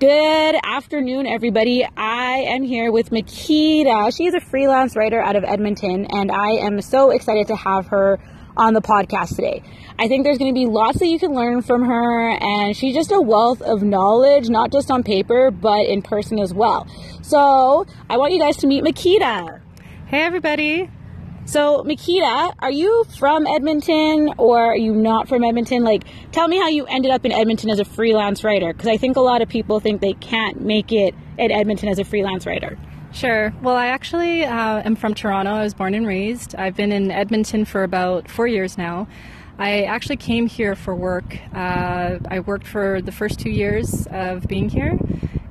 Good afternoon, everybody. I am here with Makita. She's a freelance writer out of Edmonton, and I am so excited to have her on the podcast today. I think there's going to be lots that you can learn from her, and she's just a wealth of knowledge, not just on paper, but in person as well. So I want you guys to meet Makita. Hey, everybody. So, Makita, are you from Edmonton or are you not from Edmonton? Like, tell me how you ended up in Edmonton as a freelance writer, because I think a lot of people think they can't make it at Edmonton as a freelance writer. Sure. Well, I actually uh, am from Toronto. I was born and raised. I've been in Edmonton for about four years now. I actually came here for work. Uh, I worked for the first two years of being here.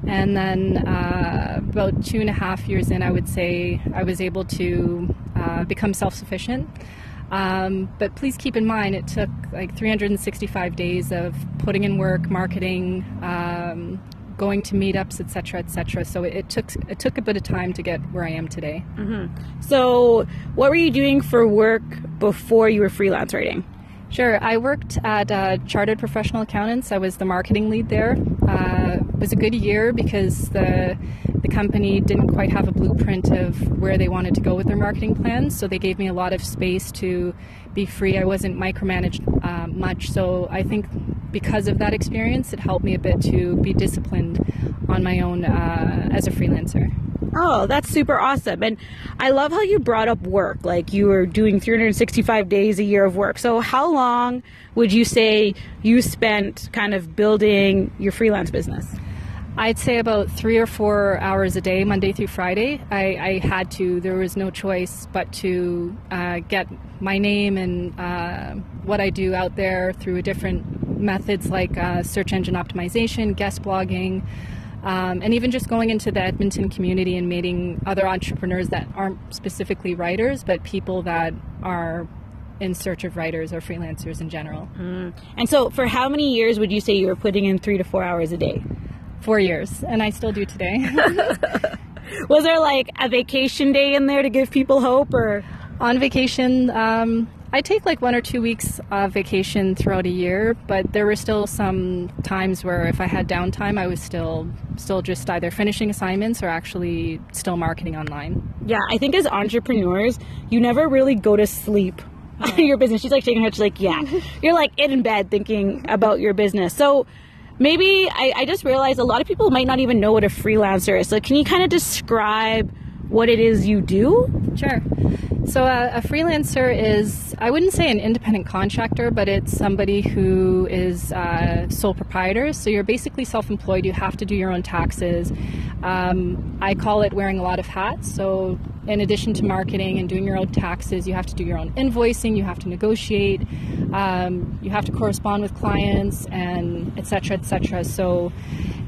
And then uh, about two and a half years in, I would say I was able to uh, become self sufficient. Um, but please keep in mind, it took like 365 days of putting in work, marketing, um, going to meetups, etc., etc. So it, it, took it took a bit of time to get where I am today. Mm-hmm. So, what were you doing for work before you were freelance writing? Sure. I worked at uh, Chartered Professional Accountants. I was the marketing lead there. Uh, was a good year because the the company didn't quite have a blueprint of where they wanted to go with their marketing plans, so they gave me a lot of space to be free. I wasn't micromanaged uh, much, so I think because of that experience, it helped me a bit to be disciplined on my own uh, as a freelancer. Oh, that's super awesome. And I love how you brought up work. Like you were doing 365 days a year of work. So, how long would you say you spent kind of building your freelance business? I'd say about three or four hours a day, Monday through Friday. I, I had to, there was no choice but to uh, get my name and uh, what I do out there through different methods like uh, search engine optimization, guest blogging. Um, and even just going into the Edmonton community and meeting other entrepreneurs that aren't specifically writers, but people that are in search of writers or freelancers in general. Mm. And so, for how many years would you say you were putting in three to four hours a day? Four years, and I still do today. Was there like a vacation day in there to give people hope, or on vacation? Um, I take like one or two weeks of vacation throughout a year, but there were still some times where if I had downtime, I was still still just either finishing assignments or actually still marketing online. Yeah, I think as entrepreneurs, you never really go to sleep on your business. She's like shaking her head. She's like, yeah, you're like in bed thinking about your business. So maybe I, I just realized a lot of people might not even know what a freelancer is. So can you kind of describe what it is you do? Sure. So, uh, a freelancer is, I wouldn't say an independent contractor, but it's somebody who is uh, sole proprietor. So, you're basically self employed. You have to do your own taxes. Um, I call it wearing a lot of hats. So, in addition to marketing and doing your own taxes, you have to do your own invoicing, you have to negotiate, um, you have to correspond with clients, and etc. etc. So,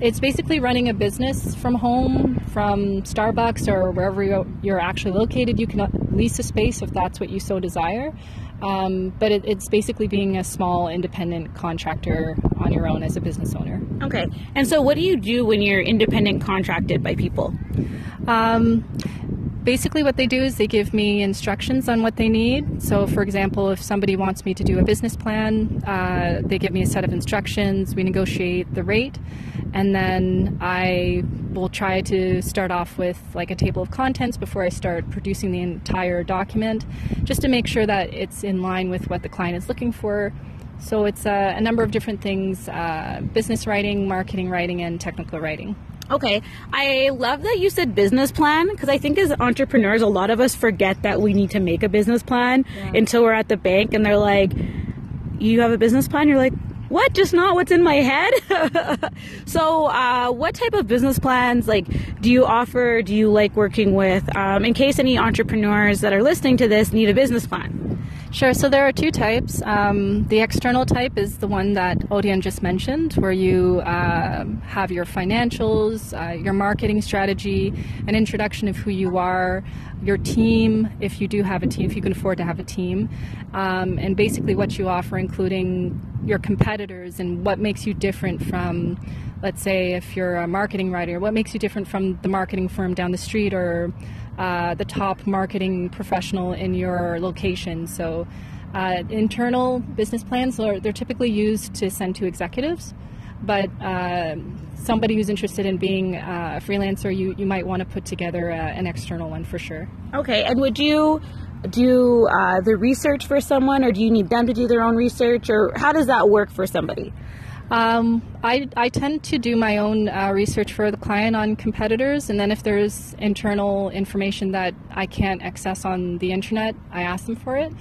it's basically running a business from home, from Starbucks or wherever you're actually located. You can lease space if that's what you so desire. Um, but it, it's basically being a small independent contractor on your own as a business owner. Okay. And so, what do you do when you're independent contracted by people? Um, basically what they do is they give me instructions on what they need. So, for example, if somebody wants me to do a business plan, uh, they give me a set of instructions. We negotiate the rate, and then I will try to start off with like a table of contents before I start producing the entire document, just to make sure that it's in line with what the client is looking for. So it's a, a number of different things: uh, business writing, marketing writing, and technical writing. Okay. I love that you said business plan because I think as entrepreneurs, a lot of us forget that we need to make a business plan yeah. until we're at the bank and they're like, You have a business plan? You're like, what? Just not what's in my head? so, uh, what type of business plans like do you offer? Do you like working with? Um, in case any entrepreneurs that are listening to this need a business plan. Sure. So there are two types. Um, the external type is the one that Odian just mentioned, where you uh, have your financials, uh, your marketing strategy, an introduction of who you are, your team, if you do have a team, if you can afford to have a team, um, and basically what you offer, including your competitors and what makes you different from, let's say, if you're a marketing writer, what makes you different from the marketing firm down the street or uh, the top marketing professional in your location. So, uh, internal business plans are they're typically used to send to executives, but uh, somebody who's interested in being uh, a freelancer, you, you might want to put together uh, an external one for sure. Okay, and would you do uh, the research for someone, or do you need them to do their own research, or how does that work for somebody? Um, I, I tend to do my own uh, research for the client on competitors, and then if there's internal information that I can't access on the internet, I ask them for it.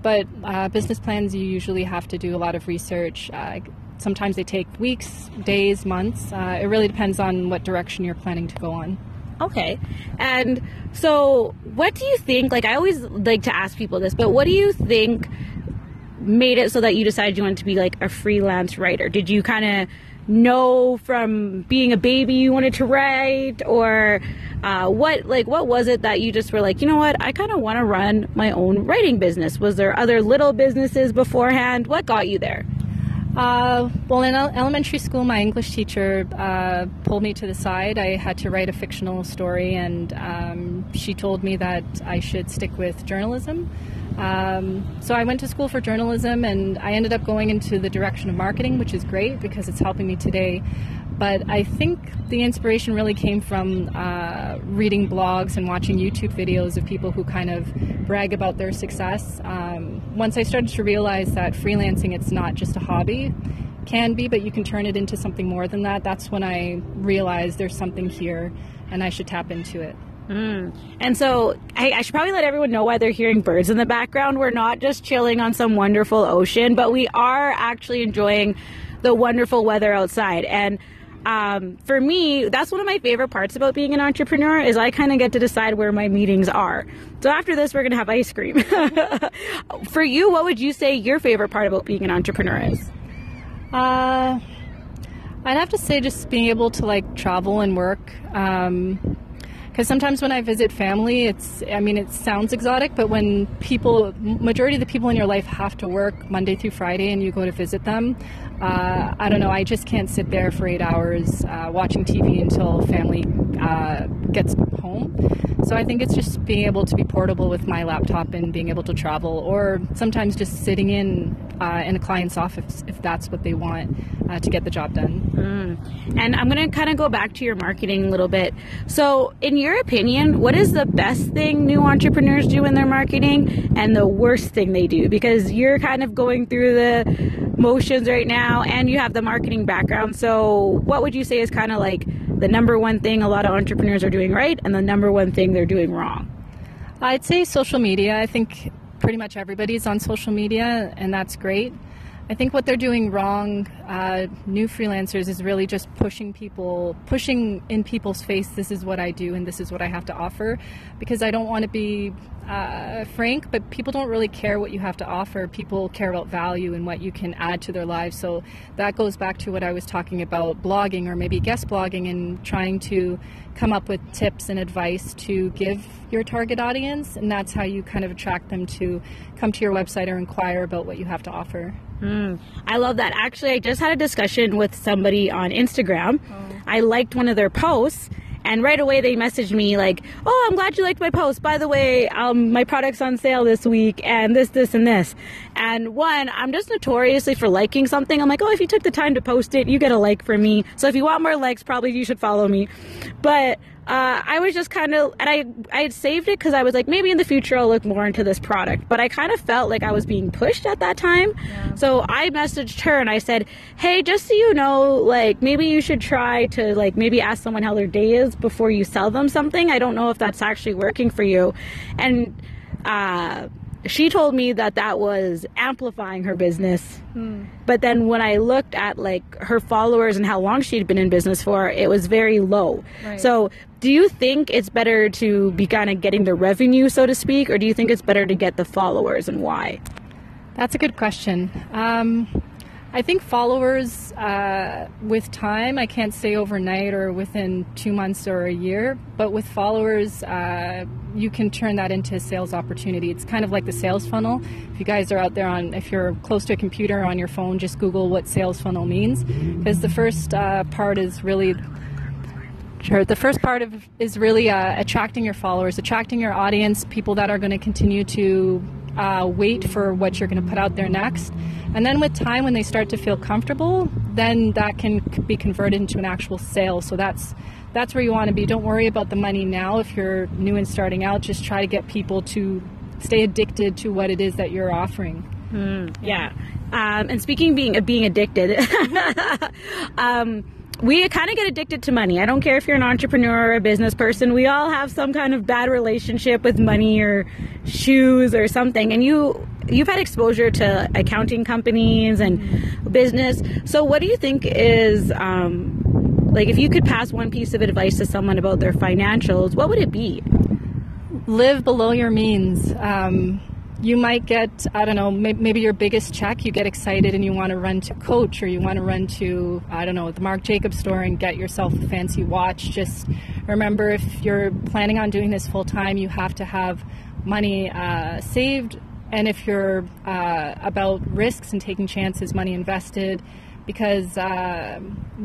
But uh, business plans, you usually have to do a lot of research. Uh, sometimes they take weeks, days, months. Uh, it really depends on what direction you're planning to go on. Okay. And so, what do you think? Like, I always like to ask people this, but what do you think made it so that you decided you wanted to be like a freelance writer? Did you kind of know from being a baby you wanted to write or uh, what like what was it that you just were like you know what i kind of want to run my own writing business was there other little businesses beforehand what got you there uh, well, in elementary school, my English teacher uh, pulled me to the side. I had to write a fictional story, and um, she told me that I should stick with journalism. Um, so I went to school for journalism, and I ended up going into the direction of marketing, which is great because it's helping me today. But I think the inspiration really came from uh, reading blogs and watching YouTube videos of people who kind of brag about their success. Um, once I started to realize that freelancing, it's not just a hobby, can be, but you can turn it into something more than that. That's when I realized there's something here and I should tap into it. Mm. And so I, I, should probably let everyone know why they're hearing birds in the background. We're not just chilling on some wonderful ocean, but we are actually enjoying the wonderful weather outside. And um, for me, that's one of my favorite parts about being an entrepreneur is I kind of get to decide where my meetings are. So after this, we're to have ice cream. for you, what would you say your favorite part about being an entrepreneur is? Uh, I'd have to say just being able to like travel and work. Um, because sometimes when I visit family, it's I mean it sounds exotic, but when people majority of the people in your life have to work Monday through Friday, and you go to visit them, uh, I don't know. I just can't sit there for eight hours uh, watching TV until family uh, gets home. So I think it's just being able to be portable with my laptop and being able to travel, or sometimes just sitting in uh, in a client's office if that's what they want uh, to get the job done. Mm. And I'm going to kind of go back to your marketing a little bit. So, in your opinion, what is the best thing new entrepreneurs do in their marketing and the worst thing they do? Because you're kind of going through the motions right now and you have the marketing background. So, what would you say is kind of like the number one thing a lot of entrepreneurs are doing right and the number one thing they're doing wrong? I'd say social media. I think pretty much everybody's on social media, and that's great. I think what they're doing wrong, uh, new freelancers, is really just pushing people, pushing in people's face, this is what I do and this is what I have to offer. Because I don't want to be uh, frank, but people don't really care what you have to offer. People care about value and what you can add to their lives. So that goes back to what I was talking about blogging or maybe guest blogging and trying to come up with tips and advice to give your target audience. And that's how you kind of attract them to come to your website or inquire about what you have to offer. Mm, I love that. Actually, I just had a discussion with somebody on Instagram. Oh. I liked one of their posts. And right away they messaged me like, "Oh, I'm glad you liked my post. By the way, um, my product's on sale this week, and this, this, and this." And one, I'm just notoriously for liking something. I'm like, "Oh, if you took the time to post it, you get a like from me. So if you want more likes, probably you should follow me." But uh, I was just kind of, and I I had saved it because I was like, maybe in the future I'll look more into this product. But I kind of felt like I was being pushed at that time. Yeah. So I messaged her and I said, hey, just so you know, like maybe you should try to like maybe ask someone how their day is before you sell them something. I don't know if that's actually working for you. And uh, she told me that that was amplifying her business. Hmm. But then when I looked at like her followers and how long she'd been in business for, it was very low. Right. So, do you think it's better to be kind of getting the revenue, so to speak, or do you think it's better to get the followers and why? That's a good question. Um, I think followers uh, with time, I can't say overnight or within two months or a year, but with followers, uh, you can turn that into a sales opportunity. It's kind of like the sales funnel. If you guys are out there on, if you're close to a computer on your phone, just Google what sales funnel means, because the first uh, part is really Sure. The first part of is really uh, attracting your followers, attracting your audience, people that are going to continue to uh, wait for what you're going to put out there next. And then with time, when they start to feel comfortable, then that can be converted into an actual sale. So that's that's where you want to be. Don't worry about the money now if you're new and starting out. Just try to get people to stay addicted to what it is that you're offering. Mm, yeah. Um, and speaking being of being addicted, um, we kind of get addicted to money. I don't care if you're an entrepreneur or a business person. We all have some kind of bad relationship with money or shoes or something. And you you've had exposure to accounting companies and business. So what do you think is um, like if you could pass one piece of advice to someone about their financials, what would it be? Live below your means. Um, you might get i don't know maybe your biggest check you get excited and you want to run to coach or you want to run to i don't know the marc jacobs store and get yourself a fancy watch. Just remember if you're planning on doing this full time you have to have money uh, saved. And if you're uh, about risks and taking chances money invested because uh,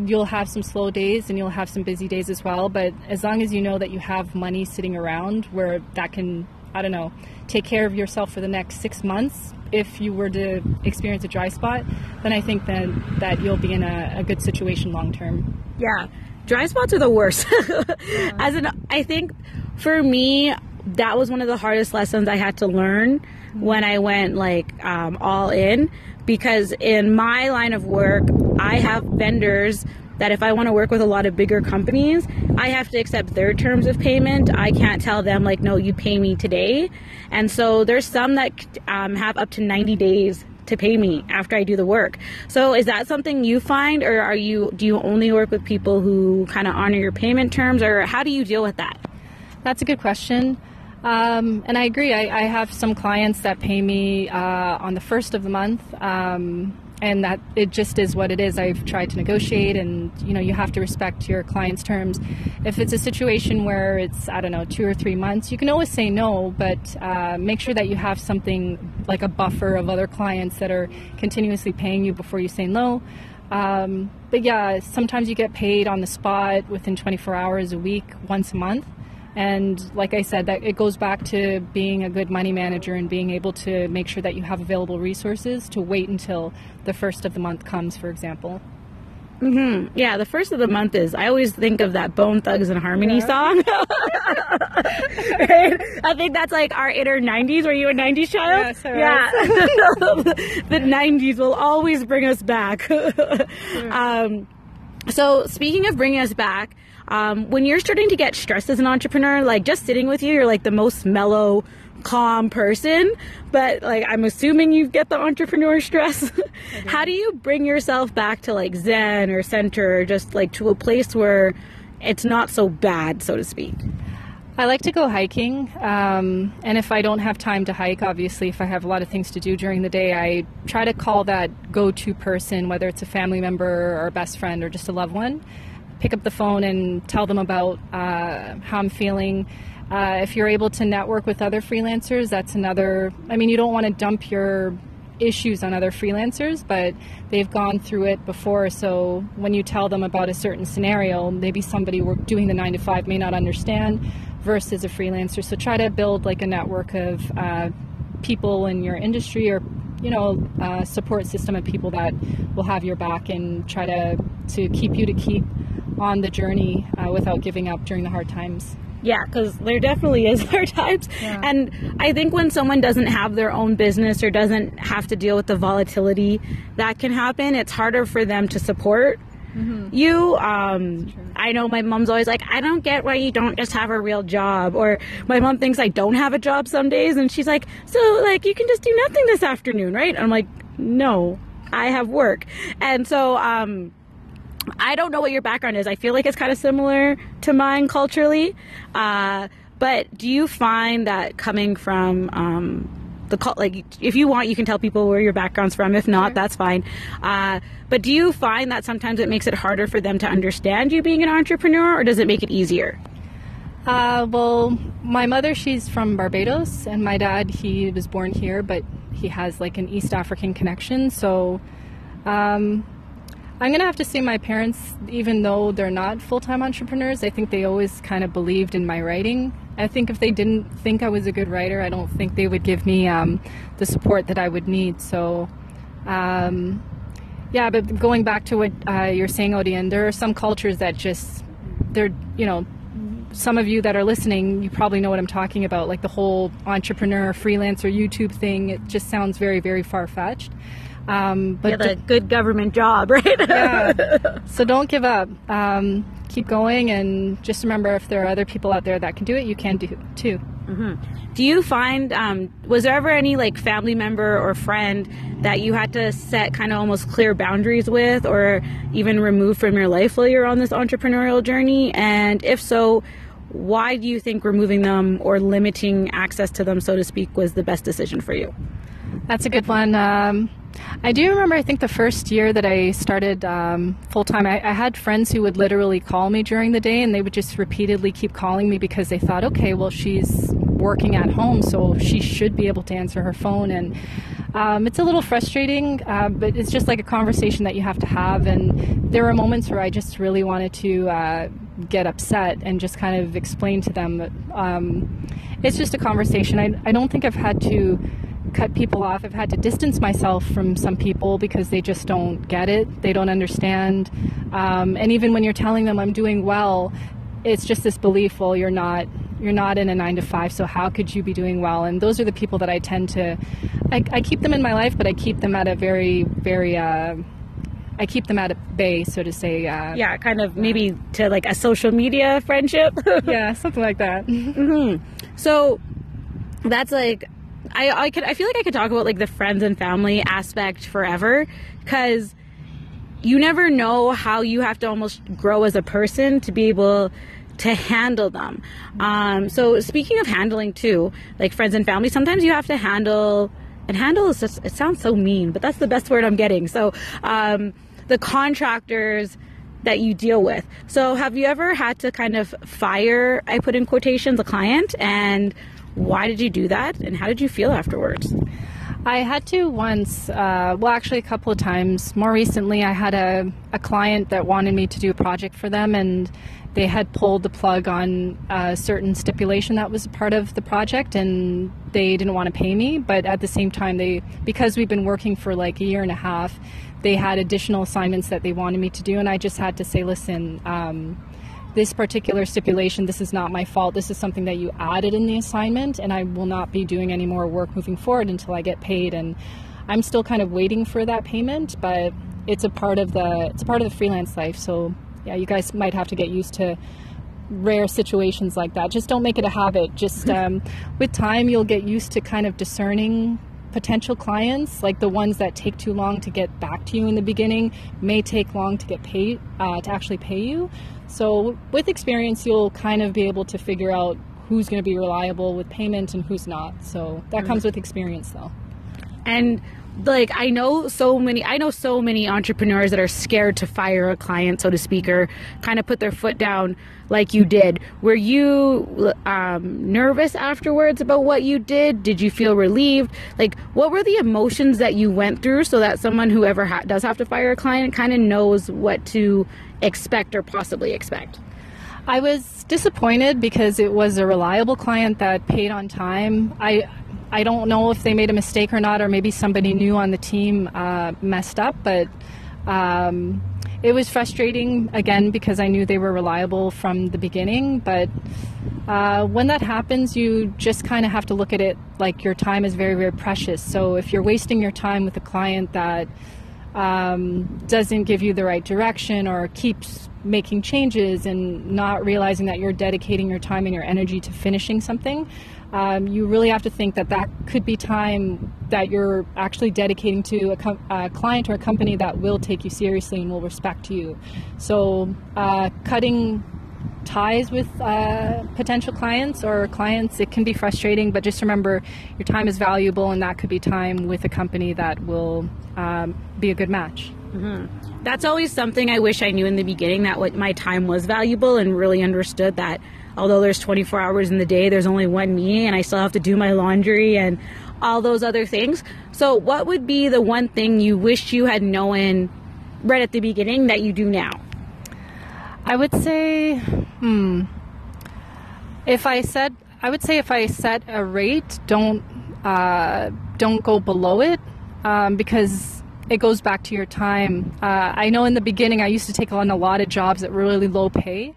you'll have some slow days and you'll have some busy days as well. But as long as you know that you have money sitting around where that can I don't know, take care of yourself for the next six months, if you were to experience a dry spot, then I think that that you'll be in a, a good situation long term. Yeah, dry spots are the worst. yeah. As an, I think for me, that was one of the hardest lessons I had to learn when I went like um, all in because in my line of work, I have vendors that if I want to work with a lot of bigger companies, I have to accept their terms of payment. I can't tell them, like, no, you pay me today. And so there's some that um, have up to 90 days to pay me after I do the work. So is that something you find or are you do you only work with people who kind of honor your payment terms or how do you deal with that? That's a good question. Um, and I agree. I, I, have some clients that pay me uh, on the first of the month. Um, and that it just is what it is. I've tried to negotiate, and you know, you have to respect your client's terms. If it's a situation where it's I don't know two or three months, you can always say no, but uh, make sure that you have something like a buffer of other clients that are continuously paying you before you say no. Um, but yeah, sometimes you get paid on the spot within 24 hours a week, once a month. And like I said, that it goes back to being a good money manager and being able to make sure that you have available resources to wait until the first of the month comes, for example. Mm-hmm. Yeah, the first of the month is. I always think of that Bone Thugs and Harmony yeah. song. right? I think that's like our inner '90s. Were you a '90s child? Yes, yeah, the '90s will always bring us back. um, so, speaking of bringing us back, um, when you're starting to get stressed as an entrepreneur, like just sitting with you, you're like the most mellow, calm person. But like, I'm assuming you get the entrepreneur stress. How do you bring yourself back to like Zen or center, or just like to a place where it's not so bad, so to speak? I like to go hiking, um, and if I don't have time to hike, obviously, if I have a lot of things to do during the day, I try to call that go to person, whether it's a family member or a best friend or just a loved one, pick up the phone and tell them about uh, how I'm feeling. Uh, if you're able to network with other freelancers, that's another. I mean, you don't want to dump your issues on other freelancers, but they've gone through it before. So when you tell them about a certain scenario, maybe somebody doing the nine to five may not understand versus a freelancer. So try to build like a network of uh, people in your industry or you know a support system of people that will have your back and try to to keep you to keep on the journey uh, without giving up during the hard times. Yeah, because there definitely is hard times. Yeah. And I think when someone doesn't have their own business or doesn't have to deal with the volatility that can happen, it's harder for them to support mm-hmm. you. Um, I know my mom's always like, I don't get why you don't just have a real job. Or my mom thinks I don't have a job some days. And she's like, so, like, you can just do nothing this afternoon, right? I'm like, no, I have work. And so, um, I don't know what your background is. I feel like it's kind of similar to mine culturally. Uh, but do you find that coming from um, the like, if you want, you can tell people where your background's from. If not, sure. that's fine. Uh, but do you find that sometimes it makes it harder for them to understand you being an entrepreneur, or does it make it easier? Uh, well, my mother, she's from Barbados, and my dad, he was born here, but he has like an East African connection. So, um, I'm going to have to say my parents, even though they're not full time entrepreneurs, I think they always kind of believed in my writing. I think if they didn't think I was a good writer, I don't think they would give me um, the support that I would need. So, um, yeah, but going back to what uh, you're saying, Odian, there are some cultures that just, they're, you know, some of you that are listening, you probably know what I'm talking about, like the whole entrepreneur, freelancer, YouTube thing. It just sounds very, very far fetched. Um, but yeah, the good government job, right? yeah. So don't give up. Um, keep going, and just remember, if there are other people out there that can do it, you can do it too. Mm-hmm. Do you find um, was there ever any like family member or friend that you had to set kind of almost clear boundaries with, or even remove from your life while you're on this entrepreneurial journey? And if so, why do you think removing them or limiting access to them, so to speak, was the best decision for you? That's a good one. Um, I do remember, I think the first year that I started um, full time, I, I, had friends who would literally call me during the day and they would just repeatedly keep calling me because they thought, okay, well, she's working at home, so she should be able to answer her phone. And um, it's a little frustrating, uh, but it's just like a conversation that you have to have. And there were moments where I just really wanted to uh, get upset and just kind of explain to them that um, it's just a conversation. I, I don't think I've had to cut people off. I've had to distance myself from some people because they just don't get it. They don't understand. Um, and even when you're telling them I'm doing well, it's just this belief, well, you're not you're not in a nine to five, so how could you be doing well? And those are the people that I tend to, I, I keep them in my life, but I keep them at a very, very, uh, I keep them at a bay, so to say. Uh, yeah, kind of maybe to like a social media friendship. yeah, something like that. Mm-hmm. So that's like I, I could I feel like I could talk about like the friends and family aspect forever because you never know how you have to almost grow as a person to be able to handle them. Um, so speaking of handling too, like friends and family, sometimes you have to handle and handle is just it sounds so mean, but that's the best word I'm getting. So um, the contractors that you deal with. So have you ever had to kind of fire I put in quotations a client and why did you do that, and how did you feel afterwards? I had to once, uh, well, actually, a couple of times. More recently, I had a, a client that wanted me to do a project for them, and they had pulled the plug on a certain stipulation that was part of the project, and they didn't want to pay me. But at the same time, they because we've been working for like a year and a half, they had additional assignments that they wanted me to do, and I just had to say, listen. Um, this particular stipulation, this is not my fault. This is something that you added in the assignment, and I will not be doing any more work moving forward until I get paid. And I'm still kind of waiting for that payment, but it's a part of the it's a part of the freelance life. So yeah, you guys might have to get used to rare situations like that. Just don't make it a habit. Just um, with time, you'll get used to kind of discerning potential clients, like the ones that take too long to get back to you in the beginning, may take long to get paid uh, to actually pay you. So with experience, you'll kind of be able to figure out who's going to be reliable with payment and who's not. So that mm-hmm. comes with experience, though. And like I know so many I know so many entrepreneurs that are scared to fire a client so to speak or kind of put their foot down like you did were you um, nervous afterwards about what you did did you feel relieved like what were the emotions that you went through so that someone who ever ha- does have to fire a client kind of knows what to expect or possibly expect? I was disappointed because it was a reliable client that paid on time. I I don't know if they made a mistake or not, or maybe somebody new on the team uh, messed up, but um, it was frustrating again because I knew they were reliable from the beginning. But uh, when that happens, you just kind of have to look at it like your time is very, very precious. So if you're wasting your time with a client that um, doesn't give you the right direction or keeps making changes and not realizing that you're dedicating your time and your energy to finishing something, um, you really have to think that that could be time that you're actually dedicating to a, com- a, client or a company that will take you seriously and will respect you. So, uh, cutting ties with uh, potential clients or clients, it can be frustrating, but just remember your time is valuable, and that could be time with a company that will um, be a good match. Mm-hmm. That's always something I wish I knew in the beginning that what my time was valuable and really understood that although there's 24 hours in the day, there's only one me, and I still have to do my laundry and all those other things. So, what would be the one thing you wish you had known right at the beginning that you do now? I would say, hmm, if I said, I would say if I set a rate, don't uh, don't go below it um, because it goes back to your time. Uh, I know in the beginning I used to take on a lot of jobs at really low pay.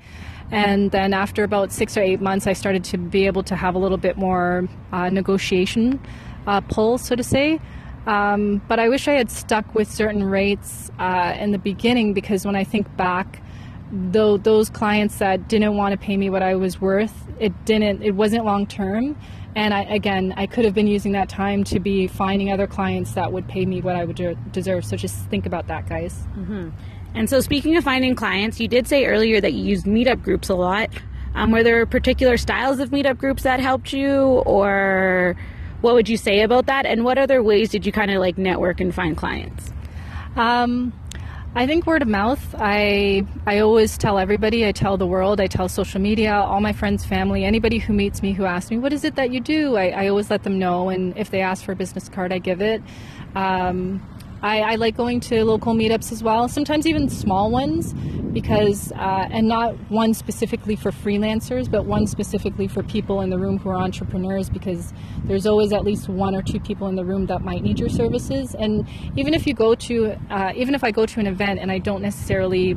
And then after about six or eight months, I started to be able to have a little bit more uh, negotiation uh, pull, so to say. Um, but I wish I had stuck with certain rates uh, in the beginning because when I think back, though those clients that didn't want to pay me what I was worth, it didn't. It wasn't long term. And I, again, I could have been using that time to be finding other clients that would pay me what I would de- deserve. So just think about that, guys. Mm-hmm. And so, speaking of finding clients, you did say earlier that you used meetup groups a lot. Um, were there particular styles of meetup groups that helped you, or what would you say about that? And what other ways did you kind of like network and find clients? Um, I think word of mouth. I I always tell everybody. I tell the world. I tell social media, all my friends, family, anybody who meets me who asks me, "What is it that you do?" I, I always let them know, and if they ask for a business card, I give it. Um, I, I, like going to local meetups as well, sometimes even small ones, because, uh, and not one specifically for freelancers, but one specifically for people in the room who are entrepreneurs, because there's always at least one or two people in the room that might need your services. And even if you go to, uh, even if I go to an event and I don't necessarily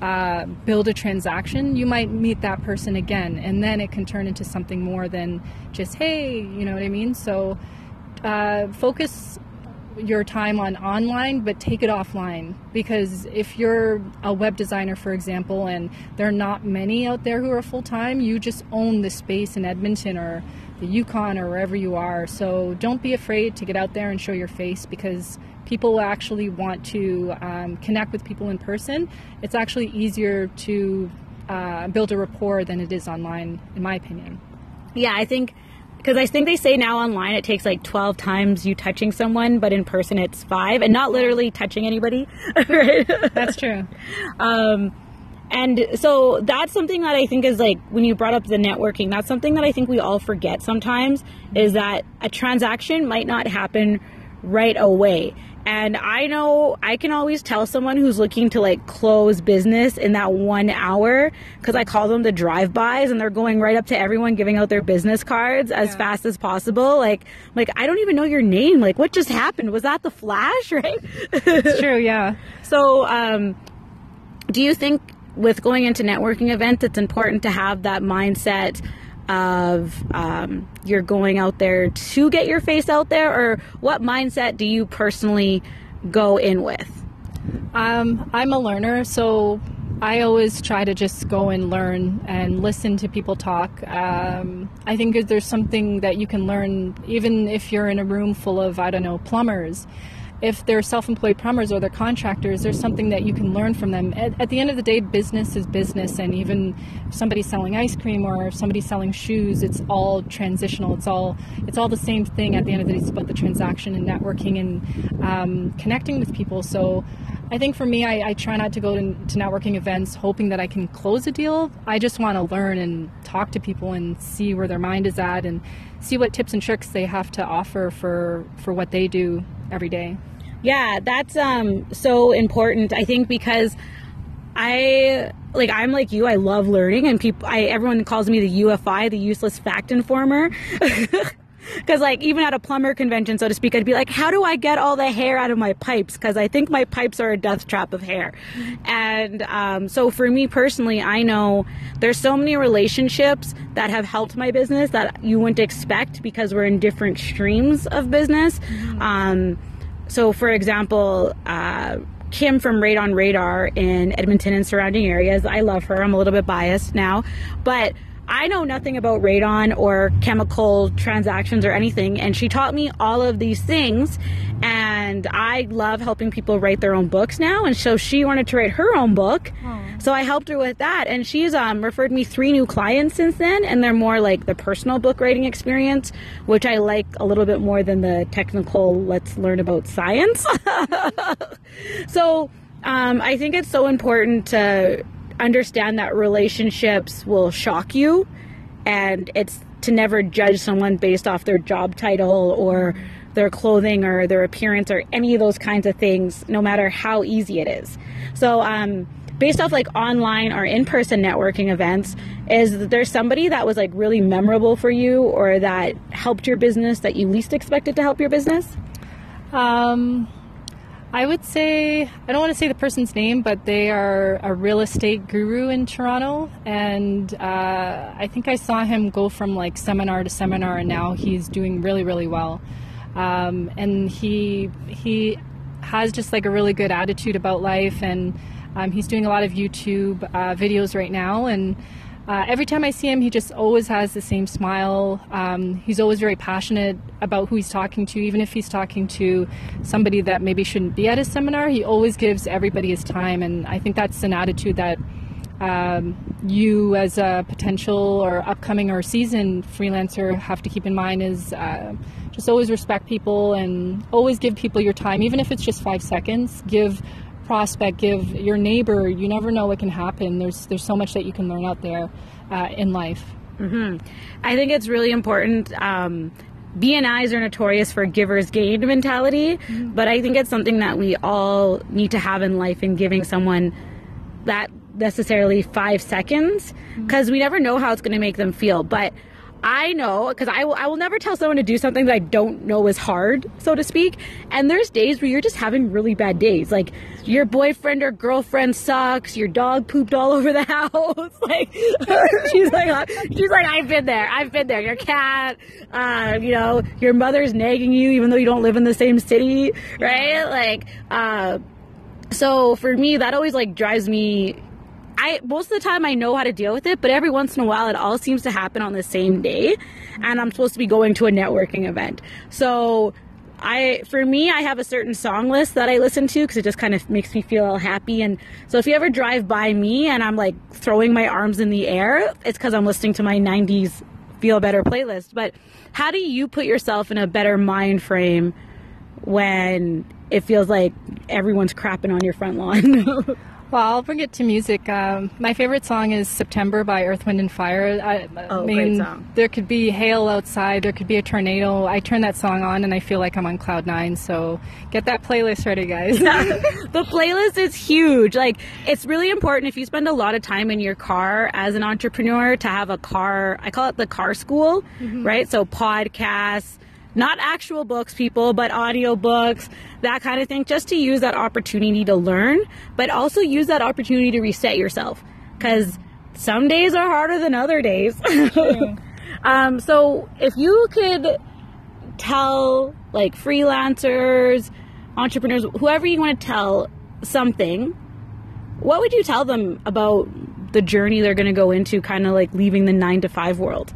uh, build a transaction, you might meet that person again, and then it can turn into something more than just, hey, you know what I mean? So, uh, focus your time on online, but take it offline. Because if you're a web designer, for example, and there are not many out there who are full time, you just own the space in Edmonton or the Yukon or wherever you are. So don't be afraid to get out there and show your face because people actually want to um, connect with people in person. It's actually easier to uh, build a rapport than it is online, in my opinion. Yeah, I think because I think they say now online it takes like 12 times you touching someone, but in person it's five, and not literally touching anybody. right? That's true. Um, and so that's something that I think is like when you brought up the networking, that's something that I think we all forget sometimes is that a transaction might not happen right away. And I know I can always tell someone who's looking to like close business in that one hour because I call them the drive bys and they're going right up to everyone giving out their business cards as yeah. fast as possible. Like, like I don't even know your name. Like, what just happened? Was that the flash? Right? it's true. Yeah. So, um, do you think with going into networking events, it's important to have that mindset of um, you're going out there to get your face out there, or what mindset do you personally go in with? Um, I'm a learner, so I always try to just go and learn and listen to people talk. Um, I think there's something that you can learn even if you're in a room full of, I don't know, plumbers if they're self-employed plumbers or they're contractors, there's something that you can learn from them. At, at, the end of the day, business is business, and even if somebody's selling ice cream or if somebody's selling shoes, it's all transitional. It's all it's all the same thing. At the end of the day, it's about the transaction and networking and um, connecting with people. So, I think for me, I, I try not to go to, to networking events hoping that I can close a deal. I just want to learn and talk to people and see where their mind is at and see what tips and tricks they have to offer for for what they do every day. Yeah, that's um so important. I think because I like I'm like you. I love learning, and people. I everyone calls me the UFI, the useless fact informer. Because, like, even at a plumber convention, so to speak, I'd be like, how do I get all the hair out of my pipes? Because I think my pipes are a death trap of hair. Mm-hmm. And um, so, for me personally, I know there's so many relationships that have helped my business that you wouldn't expect because we're in different streams of business. Mm-hmm. Um, so, for example, uh, Kim from Radon Radar in Edmonton and surrounding areas, I love her. I'm a little bit biased now, but I know nothing about radon or chemical transactions or anything, and she taught me all of these things. And I love helping people write their own books now, and so she wanted to write her own book. Aww. So I helped her with that, and she's um, referred me three new clients since then, and they're more like the personal book writing experience, which I like a little bit more than the technical. Let's learn about science. so um, I think it's so important to understand that relationships will shock you and it's to never judge someone based off their job title or their clothing or their appearance or any of those kinds of things, no matter how easy it is. So, um, based off like online or in-person networking events is there somebody that was like really memorable for you or that helped your business that you least expected to help your business? Um, i would say i don't want to say the person's name but they are a real estate guru in toronto. And uh, i think i saw him go from like seminar to seminar and now he's doing really really well. Um, and he he has just like a really good attitude about life and um, he's doing a lot of YouTube uh, videos right now, and uh, every time I see him, he just always has the same smile. Um, he's always very passionate about who he's talking to, even if he's talking to somebody that maybe shouldn't be at his seminar. He always gives everybody his time, and I think that's an attitude that um, you, as a potential or upcoming or seasoned freelancer, have to keep in mind is. Uh, just always respect people and always give people your time, even if it's just five seconds. Give prospect, give your neighbor. You never know what can happen. There's there's so much that you can learn out there uh, in life. Mm-hmm. I think it's really important. Um, BNIs are notorious for givers gain mentality, mm-hmm. but I think it's something that we all need to have in life in giving someone that necessarily five seconds because mm-hmm. we never know how it's going to make them feel. But I know because I will, I will never tell someone to do something that I don't know is hard, so to speak. And there's days where you're just having really bad days. Like your boyfriend or girlfriend sucks, your dog pooped all over the house. like she's like she's like I've been there. I've been there. Your cat, uh, you know, your mother's nagging you even though you don't live in the same city, right? Like uh so for me that always like drives me I most of the time I know how to deal with it, but every once in a while it all seems to happen on the same day, and I'm supposed to be going to a networking event. So I for me I have a certain song list that I listen to because it just kind of makes me feel happy. And so if you ever drive by me and I'm like throwing my arms in the air, it's because I'm listening to my '90s feel better playlist. But how do you put yourself in a better mind frame when it feels like everyone's crapping on your front lawn? Well, I'll bring it to music. Um, my favorite song is "September" by Earth, Wind, and Fire. I, oh, I mean, great song. there could be hail outside, there could be a tornado. I turn that song on, and I feel like I'm on cloud nine. So get that playlist ready, guys. the playlist is huge. Like, it's really important if you spend a lot of time in your car as an entrepreneur to have a car. I call it the car school, mm-hmm. right? So podcasts not actual books, people, but audio books, that kind of thing, just to use that opportunity to learn, but also use that opportunity to reset yourself. Because some days are harder than other days. um, so if you could tell like freelancers, entrepreneurs, whoever you want to tell something, what would you tell them about the journey they're going to go into, kind of like leaving the nine to five world?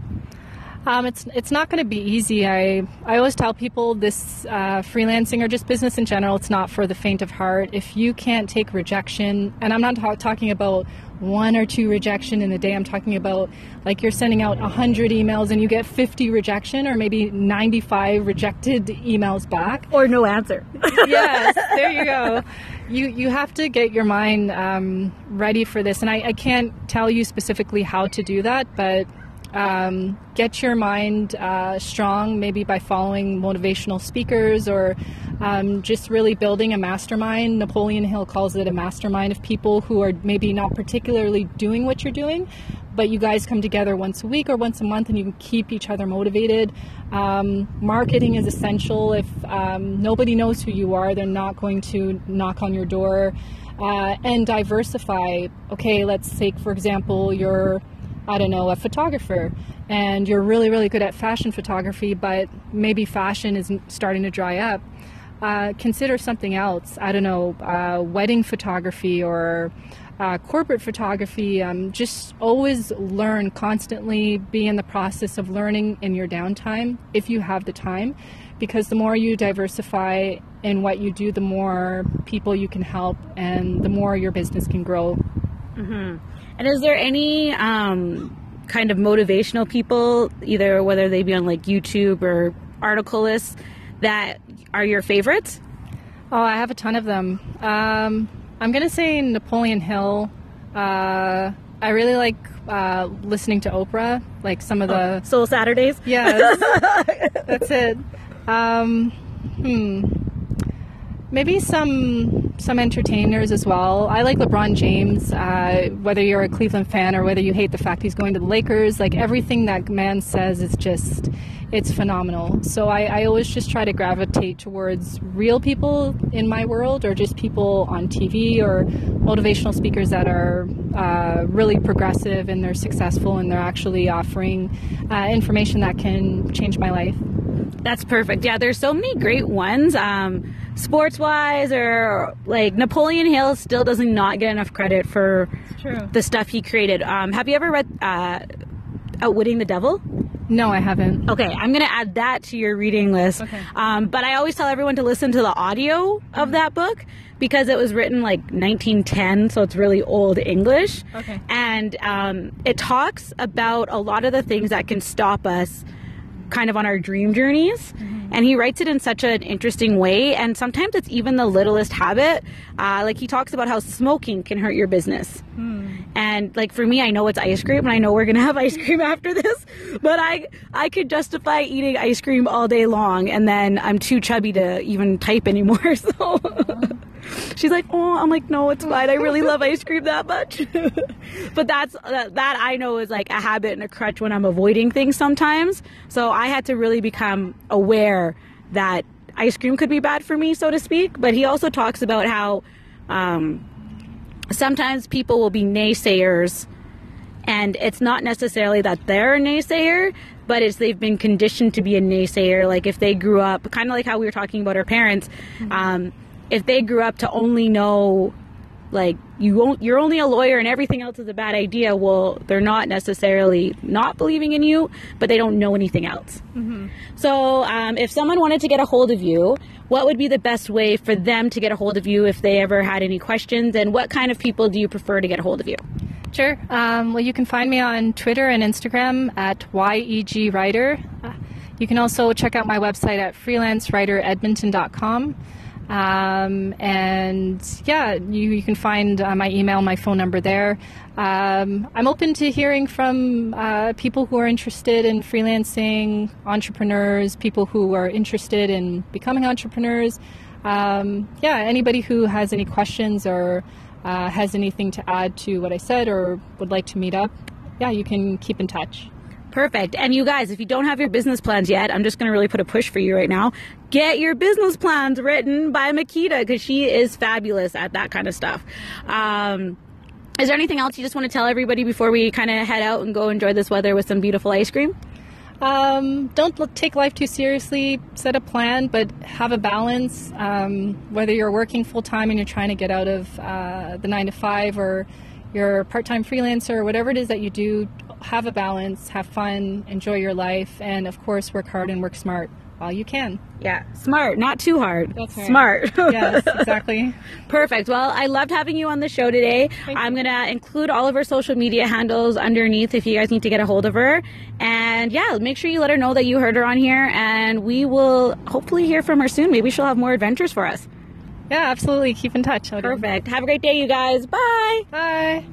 Um, it's it's not going to be easy. I I always tell people this uh, freelancing or just business in general. It's not for the faint of heart. If you can't take rejection, and I'm not ta- talking about one or two rejection in a day. I'm talking about like you're sending out 100 emails and you get 50 rejection or maybe 95 rejected emails back or no answer. yes, there you go. You you have to get your mind um, ready for this, and I, I can't tell you specifically how to do that, but um, get your mind uh, strong, maybe by following motivational speakers or um, just really building a mastermind. Napoleon Hill calls it a mastermind of people who are maybe not particularly doing what you're doing, but you guys come together once a week or once a month and you can keep each other motivated. Um, marketing is essential. If um, nobody knows who you are, they're not going to knock on your door. Uh, and diversify. Okay, let's take, for example, your I don't know, a photographer and you're really, really good at fashion photography, but maybe fashion is starting to dry up, uh, consider something else. I don't know, uh, wedding photography or uh, corporate photography. Um, just always learn constantly, be in the process of learning in your downtime if you have the time, because the more you diversify in what you do, the more people you can help and the more your business can grow. Mm-hmm. And is there any um, kind of motivational people, either whether they be on like YouTube or article lists, that are your favorites? Oh, I have a ton of them. Um, I'm going to say Napoleon Hill. Uh, I really like uh, listening to Oprah, like some of the oh, Soul Saturdays. Yes, that's it. Um, Hmm. Maybe some some entertainers as well. I like LeBron James. Uh, whether you're a Cleveland fan or whether you hate the fact he's going to the Lakers, like everything that man says is just it's phenomenal. So I, I always just try to gravitate towards real people in my world, or just people on TV or motivational speakers that are uh, really progressive and they're successful and they're actually offering uh, information that can change my life. That's perfect. Yeah, there's so many great ones. Um, sports wise, or like Napoleon Hill still does not get enough credit for the stuff he created. Um, have you ever read uh, Outwitting the Devil? No, I haven't. Okay, I'm going to add that to your reading list. Okay. Um, but I always tell everyone to listen to the audio of that book because it was written like 1910, so it's really old English. Okay. And um, it talks about a lot of the things that can stop us kind of on our dream journeys. And he writes it in such an interesting way. And sometimes it's even the littlest habit. Uh, like he talks about how smoking can hurt your business. And like for me, I know it's ice cream, and I know we're gonna have ice cream after this. But I I could justify eating ice cream all day long, and then I'm too chubby to even type anymore. So she's like, oh, I'm like, no, it's fine. I really love ice cream that much. but that's that, that I know is like a habit and a crutch when I'm avoiding things sometimes. So I had to really become aware that ice cream could be bad for me, so to speak. But he also talks about how. Um, sometimes people will be naysayers and it's not necessarily that they're a naysayer but it's they've been conditioned to be a naysayer like if they grew up kind of like how we were talking about our parents um, if they grew up to only know like you won't you're only a lawyer and everything else is a bad idea well they're not necessarily not believing in you but they don't know anything else so um, if someone wanted to get a hold of you what would be the best way for them to get a hold of you if they ever had any questions and what kind of people do you prefer to get a hold of you Sure. Um, well, you can find me on Twitter and Instagram at YEG Writer. Uh, You can also check out my website at freelancewriteredmonton.com. Um, and yeah, you, you can find uh, my email, my phone number there. Um, I'm open to hearing from uh, people who are interested in freelancing, entrepreneurs, people who are interested in becoming entrepreneurs. Um, yeah, anybody who has any questions or uh, has anything to add to what I said or would like to meet up, yeah, you can keep in touch. Perfect. And you guys, if you don't have your business plans yet, I'm just going to really put a push for you right now. Get your business plans written by Makita because she is fabulous at that kind of stuff. Um, is there anything else you just want to tell everybody before we kind of head out and go enjoy this weather with some beautiful ice cream? Um, don't take life too seriously. Set a plan, but have a balance. Um, whether you're working full time and you're trying to get out of uh, the nine to five, or you're a part time freelancer, or whatever it is that you do, have a balance, have fun, enjoy your life, and of course, work hard and work smart while you can. Yeah, smart, not too hard. That's right. Smart. Yes, exactly. Perfect. Well, I loved having you on the show today. Thank I'm going to include all of her social media handles underneath if you guys need to get a hold of her. And yeah, make sure you let her know that you heard her on here, and we will hopefully hear from her soon. Maybe she'll have more adventures for us. Yeah, absolutely. Keep in touch. Odin. Perfect. Have a great day, you guys. Bye. Bye.